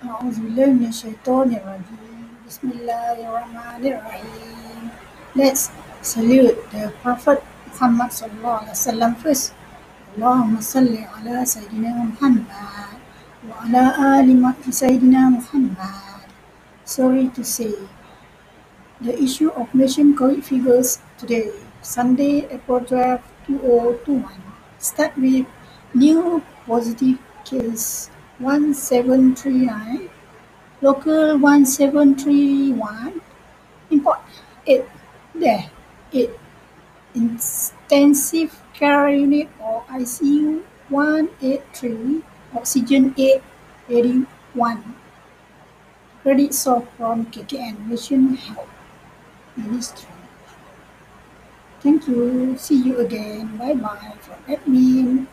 أعوذ بالله من الشيطان الرجيم بسم الله الرحمن الرحيم Let's salute the Prophet Muhammad sallallahu alaihi wasallam first. اللهم صل على سيدنا محمد وعلى آل سيدنا محمد. Sorry to say, the issue of nation COVID figures today, Sunday, April 12, 2021, start with new positive case 1739, local 1731, import 8, there 8, intensive care unit or ICU 183, oxygen 8, 81. Credit source from KKM National Health Ministry. Thank you. See you again. Bye bye from admin.